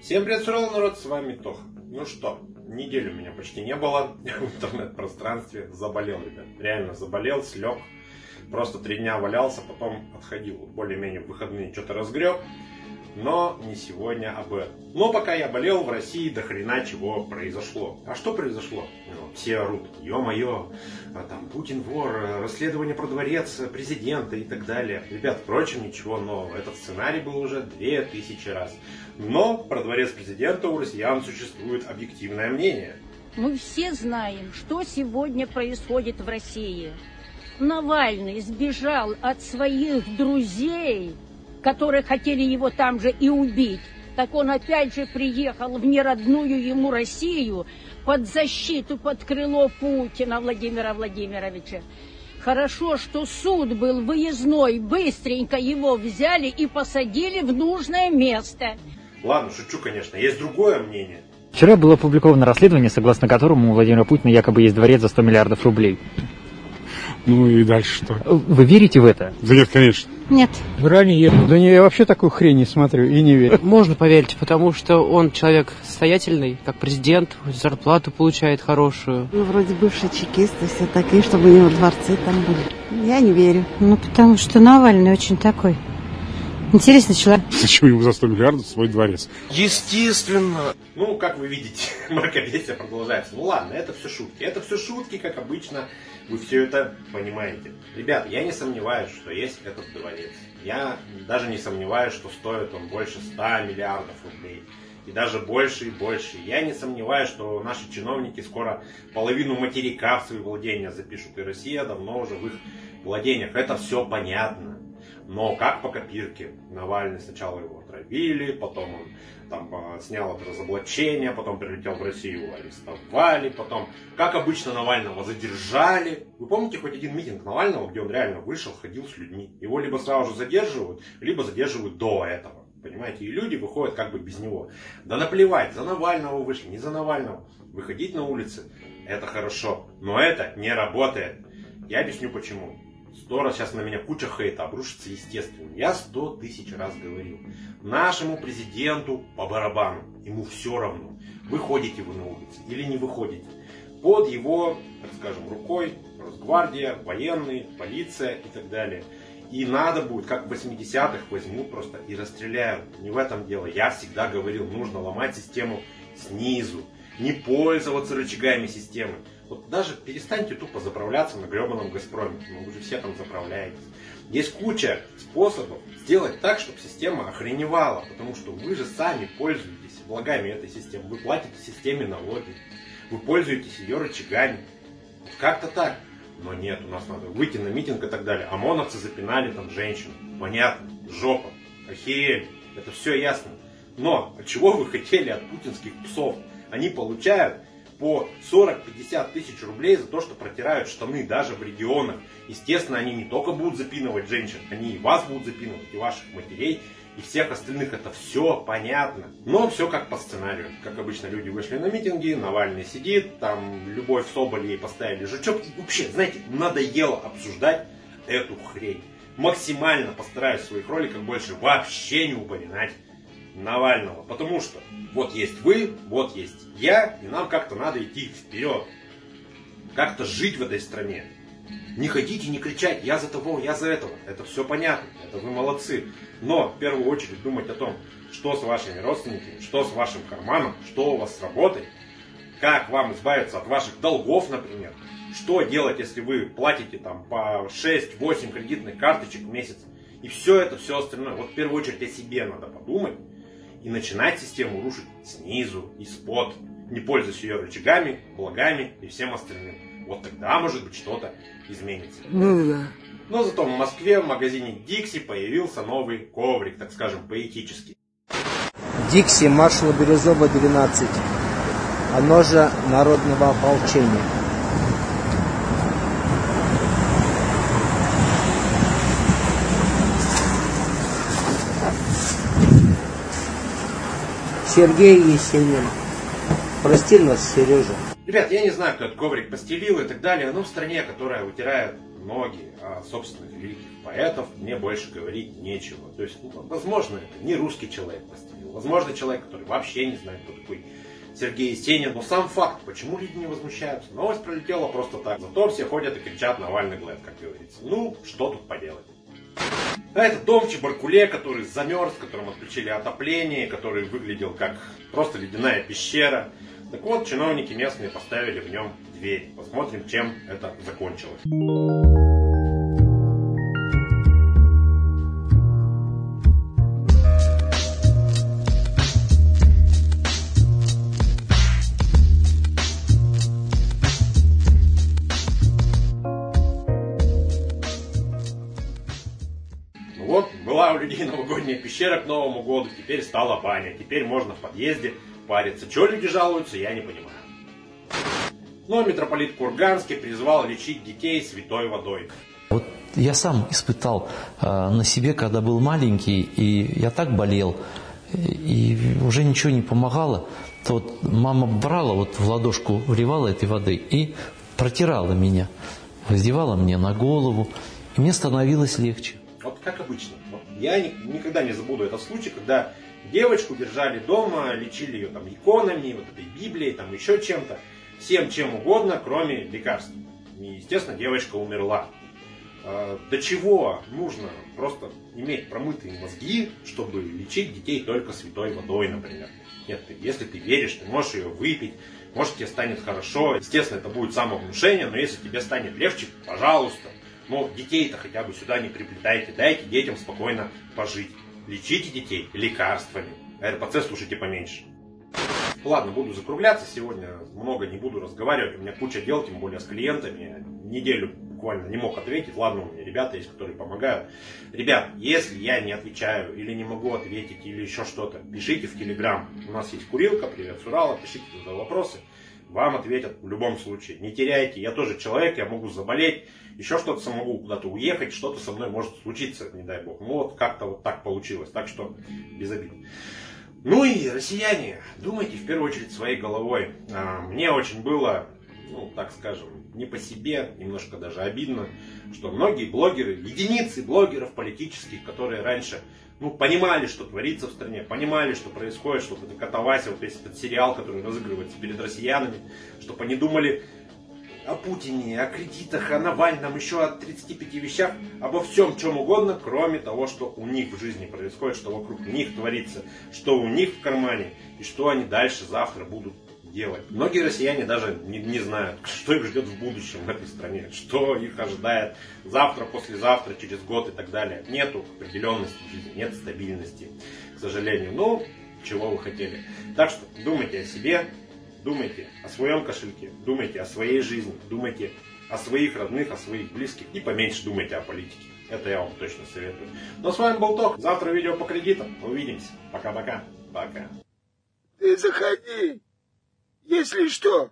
Всем привет, сурал народ, с вами Тох. Ну что, неделю меня почти не было в интернет-пространстве. Заболел, ребят. Реально заболел, слег. Просто три дня валялся, потом отходил. Более-менее в выходные что-то разгреб. Но не сегодня об этом. Но пока я болел, в России до хрена чего произошло. А что произошло? Ну, все орут, ё-моё, а там Путин вор, расследование про дворец президента и так далее. Ребят, впрочем, ничего нового. Этот сценарий был уже две тысячи раз. Но про дворец президента у россиян существует объективное мнение. Мы все знаем, что сегодня происходит в России. Навальный сбежал от своих друзей, которые хотели его там же и убить. Так он опять же приехал в неродную ему Россию под защиту, под крыло Путина Владимира Владимировича. Хорошо, что суд был выездной, быстренько его взяли и посадили в нужное место. Ладно, шучу, конечно, есть другое мнение. Вчера было опубликовано расследование, согласно которому у Владимира Путина якобы есть дворец за 100 миллиардов рублей. Ну и дальше что? Вы верите в это? Да нет, конечно. Нет. Ранее. Да не, я вообще такую хрень не смотрю и не верю. Можно поверить, потому что он человек состоятельный, как президент, зарплату получает хорошую. Ну, вроде бывший чекист, и все такие, чтобы у него дворцы там были. Я не верю. Ну, потому что Навальный очень такой. Интересный человек. Зачем ему за 100 миллиардов свой дворец? Естественно. Ну, как вы видите, мракобесие продолжается. Ну ладно, это все шутки. Это все шутки, как обычно. Вы все это понимаете. Ребят, я не сомневаюсь, что есть этот дворец. Я даже не сомневаюсь, что стоит он больше 100 миллиардов рублей. И даже больше и больше. Я не сомневаюсь, что наши чиновники скоро половину материка в свои владения запишут. И Россия давно уже в их владениях. Это все понятно. Но как по копирке. Навальный сначала его отравили, потом он там а, снял это разоблачение, потом прилетел в Россию, арестовали, потом, как обычно, Навального задержали. Вы помните хоть один митинг Навального, где он реально вышел, ходил с людьми? Его либо сразу же задерживают, либо задерживают до этого. Понимаете, и люди выходят как бы без него. Да наплевать, за Навального вышли, не за Навального. Выходить на улицы, это хорошо, но это не работает. Я объясню почему. Сто сейчас на меня куча хейта обрушится, естественно. Я сто тысяч раз говорил. Нашему президенту по барабану. Ему все равно. Выходите вы на улицы или не выходите. Под его, так скажем, рукой Росгвардия, военные, полиция и так далее. И надо будет, как в 80-х, возьмут просто и расстреляют. Не в этом дело. Я всегда говорил, нужно ломать систему снизу. Не пользоваться рычагами системы. Вот даже перестаньте тупо заправляться на гребаном Газпроме. Ну, вы же все там заправляетесь. Есть куча способов сделать так, чтобы система охреневала. Потому что вы же сами пользуетесь благами этой системы. Вы платите системе налоги. Вы пользуетесь ее рычагами. Вот как-то так. Но нет, у нас надо выйти на митинг и так далее. ОМОНовцы запинали там женщин. Понятно. Жопа. Охерели. Это все ясно. Но чего вы хотели от путинских псов? Они получают по 40-50 тысяч рублей за то, что протирают штаны даже в регионах. Естественно, они не только будут запинывать женщин, они и вас будут запинывать, и ваших матерей, и всех остальных. Это все понятно. Но все как по сценарию. Как обычно, люди вышли на митинги, Навальный сидит, там Любовь Соболь ей поставили жучок. И вообще, знаете, надоело обсуждать эту хрень. Максимально постараюсь в своих роликах больше вообще не упоминать Навального. Потому что вот есть вы, вот есть я, и нам как-то надо идти вперед. Как-то жить в этой стране. Не ходите, не кричать, я за того, я за этого. Это все понятно, это вы молодцы. Но в первую очередь думать о том, что с вашими родственниками, что с вашим карманом, что у вас с работой, как вам избавиться от ваших долгов, например. Что делать, если вы платите там по 6-8 кредитных карточек в месяц. И все это, все остальное. Вот в первую очередь о себе надо подумать и начинать систему рушить снизу, из-под, не пользуясь ее рычагами, благами и всем остальным. Вот тогда, может быть, что-то изменится. Ну да. Но зато в Москве в магазине Дикси появился новый коврик, так скажем, поэтический. Дикси маршала Бирюзова 12. Оно же народного ополчения. Сергей Есенин. Прости нас, Сережа. Ребят, я не знаю, кто этот коврик постелил и так далее, но в стране, которая утирает ноги, а собственных великих поэтов мне больше говорить нечего. То есть, ну, возможно, это не русский человек постелил, возможно, человек, который вообще не знает, кто такой Сергей Есенин. Но сам факт, почему люди не возмущаются? Новость пролетела просто так. Зато все ходят и кричат Навальный Глэд, как говорится. Ну, что тут поделать? А это дом Чебаркуле, который замерз, которому отключили отопление, который выглядел как просто ледяная пещера. Так вот, чиновники местные поставили в нем дверь. Посмотрим, чем это закончилось. Новогодняя пещера к Новому году, теперь стала баня. Теперь можно в подъезде париться. Чего люди жалуются, я не понимаю. Но митрополит Курганский призвал лечить детей святой водой. Вот я сам испытал э, на себе, когда был маленький, и я так болел, и уже ничего не помогало, то вот мама брала вот в ладошку, вливала этой воды и протирала меня, раздевала мне на голову, и мне становилось легче. Вот как обычно. Я ни- никогда не забуду этот случай, когда девочку держали дома, лечили ее там иконами, вот этой Библией, там еще чем-то. Всем чем угодно, кроме лекарств. И, естественно, девочка умерла. А, До чего нужно просто иметь промытые мозги, чтобы лечить детей только святой водой, например. Нет, ты- если ты веришь, ты можешь ее выпить, может тебе станет хорошо. Естественно, это будет самовнушение, но если тебе станет легче, пожалуйста. Но детей-то хотя бы сюда не приплетайте, дайте детям спокойно пожить. Лечите детей лекарствами. РПЦ слушайте поменьше. Ладно, буду закругляться сегодня, много не буду разговаривать, у меня куча дел, тем более с клиентами. Неделю буквально не мог ответить. Ладно, у меня ребята есть, которые помогают. Ребят, если я не отвечаю или не могу ответить или еще что-то, пишите в Телеграм. У нас есть курилка, привет с пишите туда вопросы. Вам ответят в любом случае. Не теряйте, я тоже человек, я могу заболеть, еще что-то сам могу куда-то уехать, что-то со мной может случиться, не дай бог. Ну вот как-то вот так получилось, так что без обид. Ну и россияне, думайте в первую очередь своей головой. А, Мне очень было, ну так скажем, не по себе, немножко даже обидно, что многие блогеры, единицы блогеров политических, которые раньше ну, понимали, что творится в стране, понимали, что происходит, что это катавасия, вот весь этот сериал, который разыгрывается перед россиянами, чтобы они думали о Путине, о кредитах, о Навальном, еще о 35 вещах, обо всем, чем угодно, кроме того, что у них в жизни происходит, что вокруг них творится, что у них в кармане, и что они дальше завтра будут делать. Многие россияне даже не, не знают, что их ждет в будущем в этой стране, что их ожидает завтра, послезавтра, через год и так далее. Нету определенности в жизни, нет стабильности, к сожалению. Ну, чего вы хотели. Так что думайте о себе, думайте о своем кошельке, думайте о своей жизни, думайте о своих родных, о своих близких и поменьше думайте о политике. Это я вам точно советую. Но с вами был Ток. Завтра видео по кредитам. Увидимся. Пока-пока. Пока. Ты заходи. Если что,